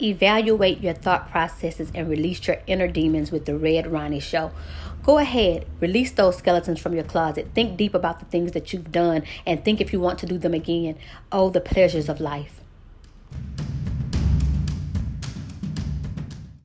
Evaluate your thought processes and release your inner demons with the Red Ronnie Show. Go ahead, release those skeletons from your closet. Think deep about the things that you've done and think if you want to do them again. Oh, the pleasures of life.